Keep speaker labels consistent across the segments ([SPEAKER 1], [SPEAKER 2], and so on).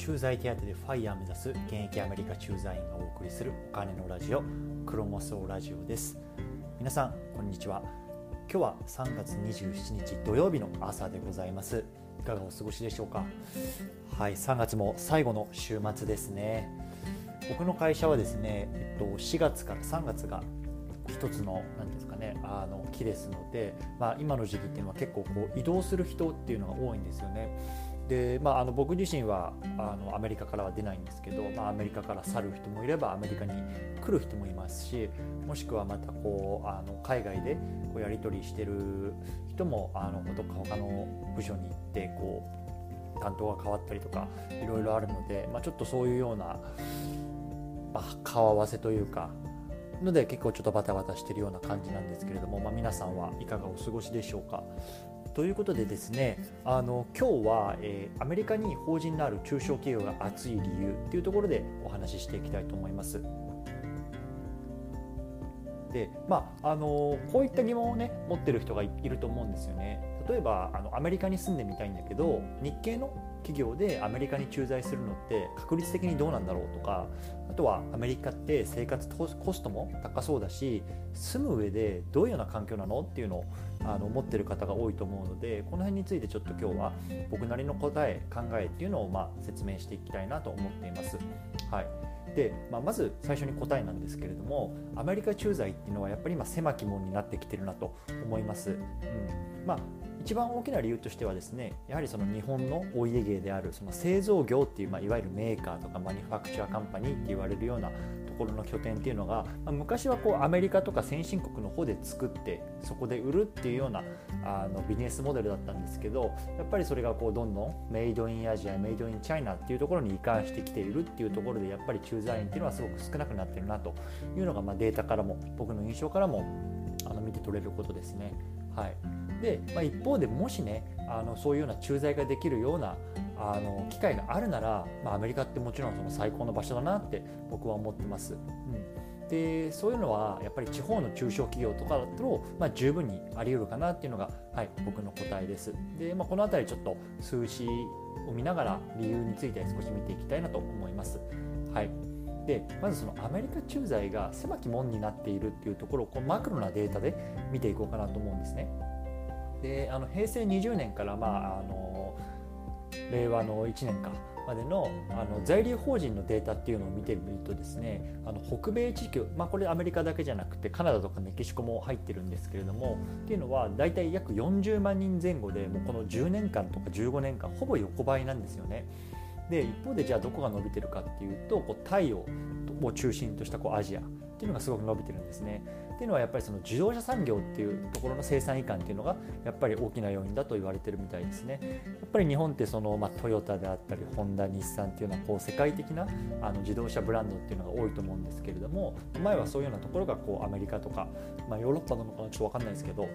[SPEAKER 1] 駐在手当でファイヤー目指す現役アメリカ駐在員がお送りするお金のラジオクロモソラジオです。皆さんこんにちは。今日は3月27日土曜日の朝でございます。いかがお過ごしでしょうか？はい3月も最後の週末ですね。僕の会社はですね、えっと、4月から3月が一つの何ですかねあの木ですので、まあ、今の時期っていうのは結構こう移動する人っていうのが多いんですよね。でまあ、あの僕自身はあのアメリカからは出ないんですけど、まあ、アメリカから去る人もいればアメリカに来る人もいますしもしくはまたこうあの海外でこうやり取りしてる人もあのどっか他の部署に行ってこう担当が変わったりとかいろいろあるので、まあ、ちょっとそういうような、まあ、顔合わせというかので結構ちょっとバタバタしてるような感じなんですけれども、まあ、皆さんはいかがお過ごしでしょうか？ということでですねあの今日は、えー、アメリカに法人のある中小企業が熱い理由というところでお話ししていきたいと思います。でまああのこういった疑問をね持ってる人がいると思うんですよね。例えばあのアメリカに住んでみたいんだけど日系の企業でアメリカに駐在するのって確率的にどうなんだろうとかあとはアメリカって生活コストも高そうだし住む上でどういうような環境なのっていうのをあの思ってる方が多いと思うのでこの辺についてちょっと今日は僕なりの答え考えっていうのをまあ説明していきたいなと思っています。はいでまあ、まず最初に答えなんですけれどもアメリカ駐在っていうのはやっぱり今狭き門になってきてるなと思います。うんまあ一番大きな理由としてはですねやはりその日本のお家芸であるその製造業っていう、まあ、いわゆるメーカーとかマニファクチャーカンパニーって言われるようなころの拠点っていうのが、まあ、昔はこうアメリカとか先進国の方で作ってそこで売るっていうようなあのビジネスモデルだったんですけどやっぱりそれがこうどんどんメイドインアジアメイドインチャイナっていうところに移管してきているっていうところでやっぱり駐在員っていうのはすごく少なくなってるなというのが、まあ、データからも僕の印象からもあの見て取れることですね。はいで、まあ、一方でもしねあのそういうような駐在ができるようなあの機会があるなら、まあ、アメリカってもちろんその最高の場所だなって僕は思ってます。うん、でそういうのはやっぱり地方の中小企業とかだと、まあ、十分にあり得るかなっていうのが、はい、僕の答えです。で、まあ、この辺りちょっと数字を見ながら理由について少し見ていきたいなと思います。はい、でまずそのアメリカ駐在が狭き門になっているっていうところをこうマクロなデータで見ていこうかなと思うんですね。であの平成20年から、まあ、あの令和の1年かまでのあの在留邦人のデータっていうのを見てみるとですねあの北米地区、まあ、これアメリカだけじゃなくてカナダとかメキシコも入ってるんですけれどもっていうのは大体約40万人前後でもうこの10年間とか15年間ほぼ横ばいなんですよね。で一方でじゃあどこが伸びてるかっていうとこうタイをを中心としたこうアジアっていうのがすごく伸びてるんですね。っていうのはやっぱりその自動車産業っていうところの生産移管っていうのがやっぱり大きな要因だと言われてるみたいですね。やっぱり日本ってその、まあ、トヨタであったりホンダ日産っていうのはこう世界的なあの自動車ブランドっていうのが多いと思うんですけれども前はそういうようなところがこうアメリカとか、まあ、ヨーロッパなのかなちょっと分かんないですけど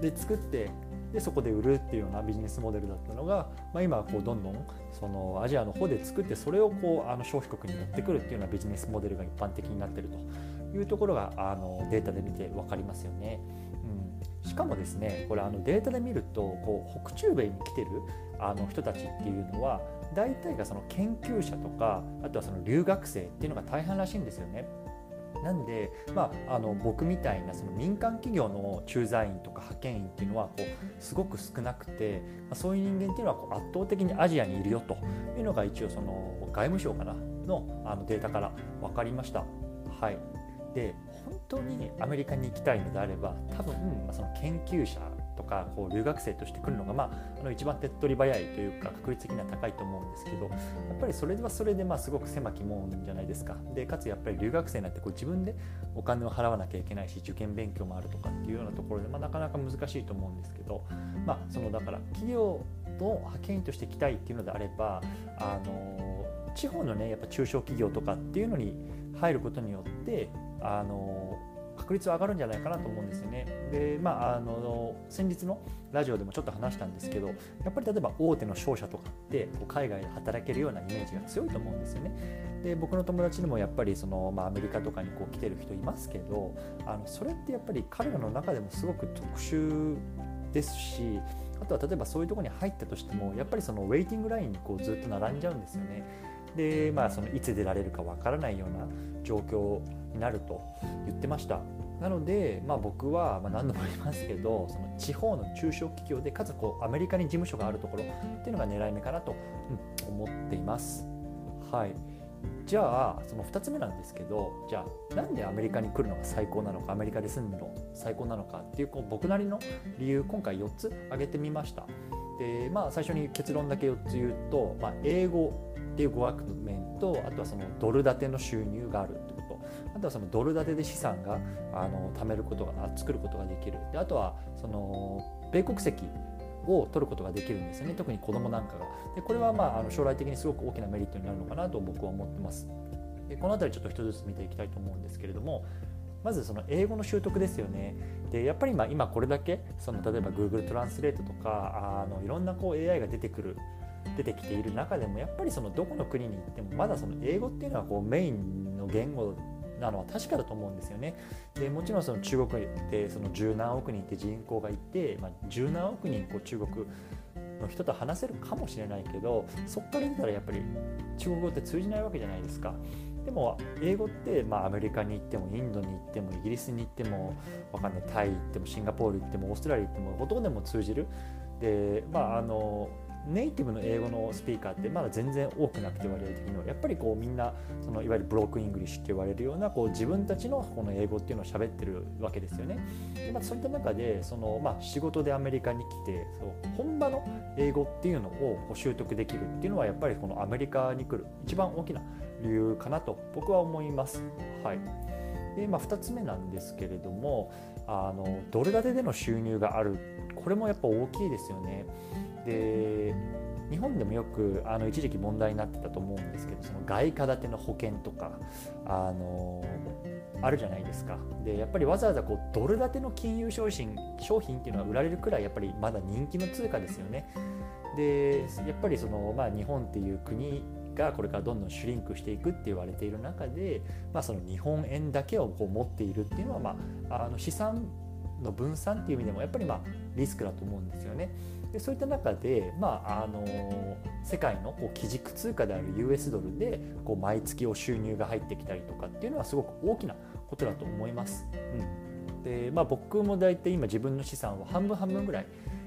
[SPEAKER 1] で作ってでそこで売るっていうようなビジネスモデルだったのが、まあ、今はこうどんどんそのアジアの方で作ってそれをこうあの消費国に持ってくるっていうようなビジネスモデルが一般的になってるというところがあのデータで見て分かりますよね。うん、しかもですねこれあのデータで見るとこう北中米に来てるあの人たちっていうのは大体がその研究者とかあとはその留学生っていうのが大半らしいんですよね。なんで、まあ、あの僕みたいなその民間企業の駐在員とか派遣員っていうのはこうすごく少なくて、まあ、そういう人間っていうのはこう圧倒的にアジアにいるよというのが一応その外務省かなのあのデータから分かりました。はい、で本当にアメリカに行きたいのであれば多分、ま、その研究者とかこう留学生として来るのが、まあ、あの一番手っ取り早いというか確率的には高いと思うんですけどやっぱりそれはそれでまあすごく狭きもんじゃないですか。でかつやっぱり留学生なんてこう自分でお金を払わなきゃいけないし受験勉強もあるとかっていうようなところで、まあ、なかなか難しいと思うんですけど、まあ、そのだから企業の派遣として来たいっていうのであればあの地方のねやっぱ中小企業とかっていうのに入ることによってあの確率は上がるんじゃないかなと思うんですよね。でまああの先日のラジオでもちょっと話したんですけどやっぱり例えば大手の商社とかってこう海外で働けるようなイメージが強いと思うんですよね。で僕の友達にもやっぱりその、まあ、アメリカとかにこう来てる人いますけどあのそれってやっぱり彼らの中でもすごく特殊ですしあとは例えばそういうとこに入ったとしてもやっぱりそのウェイティングラインにこうずっと並んじゃうんですよね。で、まあ、そのいつ出られるかわからないような状況になると言ってましたなので、まあ、僕は、ま、何度も言いますけどその地方の中小企業でかつこうアメリカに事務所があるところっていうのが狙い目かなと、うん、思っています。はいじゃあその2つ目なんですけどじゃあなんでアメリカに来るのが最高なのかアメリカで住むの最高なのかっていうこう僕なりの理由今回4つ挙げてみました。でまあ最初に結論だけ4つ言うと、まあ、英語っていう語学面とあとはそのドル建ての収入があるってこと。あとはそのドル建てで資産があの貯めることが作ることができる。であとはその米国籍を取ることができるんですよね。特に子供なんかが。でこれはまああの将来的にすごく大きなメリットになるのかなと僕は思ってます。でこの辺りちょっと一つずつ見ていきたいと思うんですけれどもまずその英語の習得ですよね。でやっぱりま今これだけその例えば Google トランスレートとかあのいろんなこう AI が出てくる出てきている中でもやっぱりそのどこの国に行ってもまだその英語っていうのはこうメインの言語なのは確かだと思うんですよね。でもちろんその中国でその十何億人って人口がいて、まあ、十何億人こう中国の人と話せるかもしれないけどそこから見たらやっぱり中国語って通じないわけじゃないですか。でも英語って、まあ、アメリカに行ってもインドに行ってもイギリスに行ってもわかんないタイ行ってもシンガポール行ってもオーストラリア行ってもほとんどでも通じる。でまああのネイティブの英語のスピーカーってまだ全然多くなくて割合的にはやっぱりこうみんなそのいわゆる broken English って言われるようなこう自分たちのこの英語っていうのを喋ってるわけですよね。でまあ、そういった中でその、まあ、仕事でアメリカに来てそう本場の英語っていうのを習得できるっていうのはやっぱりこのアメリカに来る一番大きな理由かなと僕は思います。はいでまあ、2つ目なんですけれどもあのドル建てでの収入があるこれもやっぱ大きいですよね。で日本でもよくあの一時期問題になってたと思うんですけどその外貨建ての保険とかあのあるじゃないですかでやっぱりわざわざこうドル建ての金融商品商品っていうのが売られるくらいやっぱりまだ人気の通貨ですよねでやっぱりその、まあ、日本っていう国がこれからどんどんシュリンクしていくって言われている中で、まあ、その日本円だけをこう持っているっていうのは、まあ、あの資産の分散っていう意味でもやっぱりまあリスクだと思うんですよね。でそういった中で、まあ、あの世界のこう基軸通貨である US ドルでこう毎月お収入が入ってきたりとかっていうのはすごく大きなことだと思います。うんでまあ、僕も大体今自分の資産は半分半分ぐらい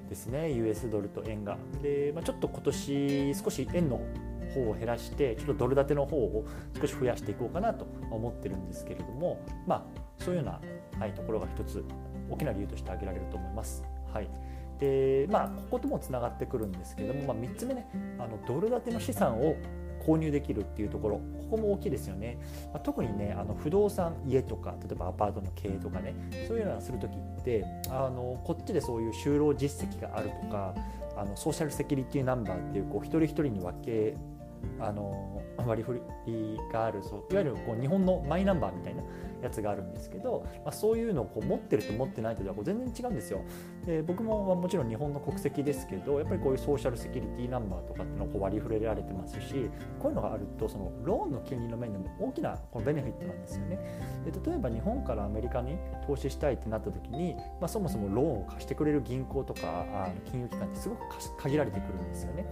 [SPEAKER 1] ですね US ドルと円が。で、まあ、ちょっと今年少し円の方を減らしてちょっとドル建ての方を少し増やしていこうかなと思ってるんですけれどもまあそういうような、はい、ところが一つ大きな理由として挙げられると思います。はいでまあ、ここともつながってくるんですけども、まあ、3つ目ねあのドル建ての資産を購入できるっていうところここも大きいですよね、まあ、特にねあの不動産家とか例えばアパートの経営とかねそういうのをする時ってあのこっちでそういう就労実績があるとかあのソーシャルセキュリティナンバーっていうこう一人一人に分けあの割り振りがあるそういわゆるこう日本のマイナンバーみたいなやつがあるんですけど、まあ、そういうのをこう持ってると持ってないとではこう全然違うんですよ。で僕ももちろん日本の国籍ですけどやっぱりこういうソーシャルセキュリティナンバーとかっていうのをこう割り振れられてますしこういうのがあるとそのローンの金利の面でも大きなこのベネフィットなんですよね。で例えば日本からアメリカに投資したいってなった時に、まあ、そもそもローンを貸してくれる銀行とか金融機関ってすごく限られてくるんですよね。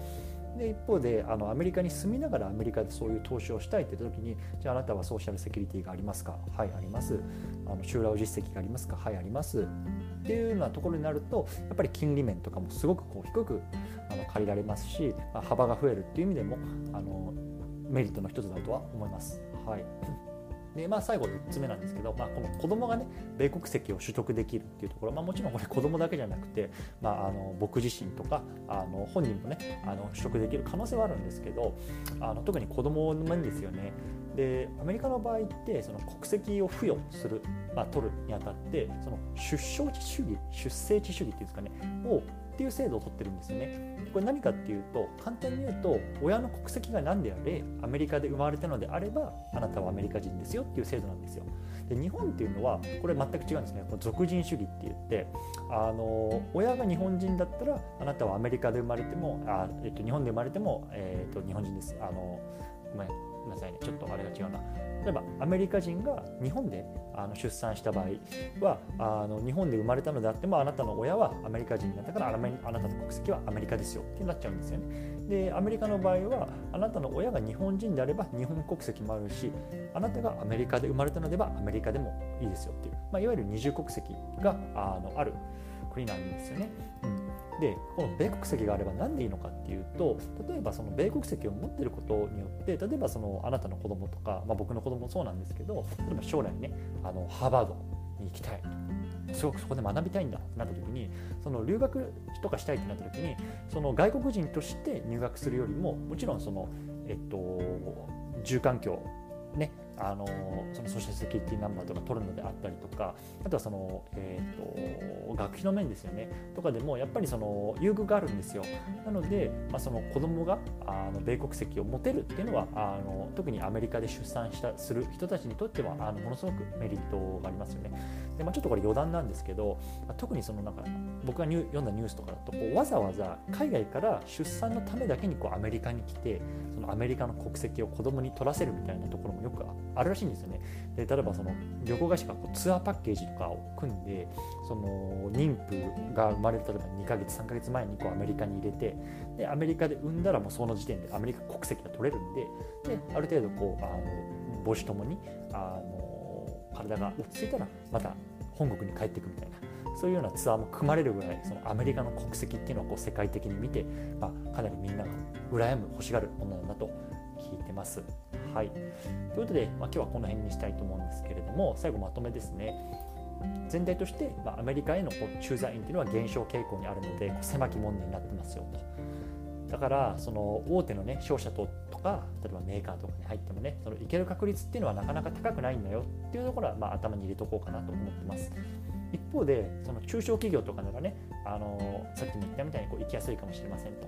[SPEAKER 1] で一方であのアメリカに住みながらアメリカでそういう投資をしたいって言った時にじゃああなたはソーシャルセキュリティがありますか？はいあります。あの就労実績がありますか？はいあります。っていうようなところになるとやっぱり金利面とかもすごくこう低くあの借りられますし、まあ、幅が増えるっていう意味でもあのメリットの一つだとは思います。はい。でまあ、最後3つ目なんですけど、まあ、この子供がね米国籍を取得できるっていうところ、まあ、もちろんこれ子供だけじゃなくて、まあ、あの僕自身とかあの本人もねあの取得できる可能性はあるんですけどあの特に子供の面ですよねでアメリカの場合ってその国籍を付与する、まあ、取るにあたってその出生地主義出生地主義っていうんですかねをっていう制度を取ってるんですよね。これ何かっていうと簡単に言うと親の国籍が何であれアメリカで生まれたのであればあなたはアメリカ人ですよっていう制度なんですよ。で日本っていうのはこれ全く違うんですね。この属人主義って言ってあの親が日本人だったらあなたはアメリカで生まれてもあ、えっと、日本で生まれても、えっと、日本人です。あのごめんめんなさいね。ちょっとあれが違うな。例えばアメリカ人が日本であの出産した場合はあの日本で生まれたのであってもあなたの親はアメリカ人だったからあなたの国籍はアメリカですよ。ってなっちゃうんですよね。でアメリカの場合はあなたの親が日本人であれば日本国籍もあるしあなたがアメリカで生まれたのではアメリカでもいいですよっていう、まあ、いわゆる二重国籍があのある。国なんですよね。うんでこの米国籍があれば何でいいのかっていうと例えばその米国籍を持ってることによって例えばそのあなたの子供とか、まあ、僕の子供もそうなんですけど例えば将来ねあのハーバードに行きたいすごくそこで学びたいんだってなった時にその留学とかしたいってなった時にその外国人として入学するよりももちろんその、えっと、住環境ねあのそのソーシャルセキュリティナンバーとか取るのであったりとかあとはその、えーと、学費の面ですよね。とかでもやっぱりその優遇があるんですよ。なので、まあ、その子供があの米国籍を持てるっていうのはあの特にアメリカで出産したする人たちにとってはあのものすごくメリットがありますよね。で、まあ、ちょっとこれ余談なんですけど、特にそのなんか僕が読んだニュースとかだとこうわざわざ海外から出産のためだけにこうアメリカに来てそのアメリカの国籍を子供に取らせるみたいなところもよくあってあるらしいんですよね。で例えばその旅行会社がこうツアーパッケージとかを組んでその妊婦が生まれる例えば2ヶ月3ヶ月前にこうアメリカに入れてでアメリカで産んだらもうその時点でアメリカ国籍が取れるんでである程度こうあの母子ともにあの体が落ち着いたらまた本国に帰っていくみたいなそういうようなツアーも組まれるぐらいそのアメリカの国籍っていうのをこう世界的に見て、まあ、かなりみんなが羨む欲しがるものなんだと聞いてます。はい、ということで、まあ、今日はこの辺にしたいと思うんですけれども最後まとめですね。全体として、まあ、アメリカへのこう駐在員というのは減少傾向にあるので狭き門になってますよと。だからその大手のね商社ととか例えばメーカーとかに入ってもねそのいける確率っていうのはなかなか高くないんだよっていうところはまあ頭に入れとこうかなと思ってます。一方でその中小企業とかならねあのさっきも言ったみたいにこう行きやすいかもしれませんと。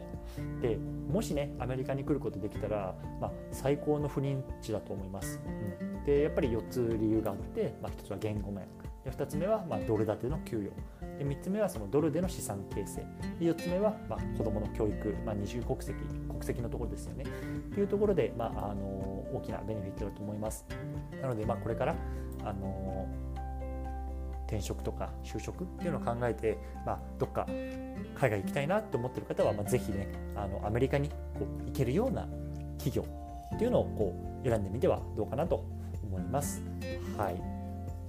[SPEAKER 1] でもしねアメリカに来ることできたら、まあ、最高の不妊地だと思います。うん、でやっぱり4つ理由があって、まあ、1つは言語面2つ目はまあドル建ての給与で3つ目はそのドルでの資産形成。で4つ目はまあ子どもの教育、まあ、二重国籍国籍のところですよね。というところで、まあ、あの大きなベネフィットだと思います。なので、まあ、これからあの転職とか就職っていうのを考えて、まあ、どっか海外行きたいなと思ってる方は、まあ、ぜひねあのアメリカにこう行けるような企業っていうのをこう選んでみてはどうかなと思います。はい。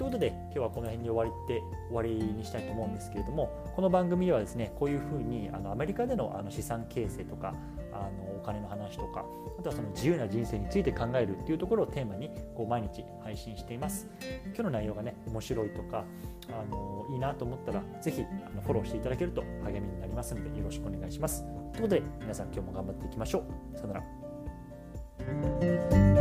[SPEAKER 1] ということで今日はこの辺に終わりって終わりにしたいと思うんですけれどもこの番組ではですねこういうふうにあのアメリカでのあの資産形成とかあのお金の話とかあとはその自由な人生について考えるっていうところをテーマにこう毎日配信しています。今日の内容がね面白いとかあのいいなと思ったらぜひあのフォローしていただけると励みになりますのでよろしくお願いします。ということで皆さん今日も頑張っていきましょう。さよなら。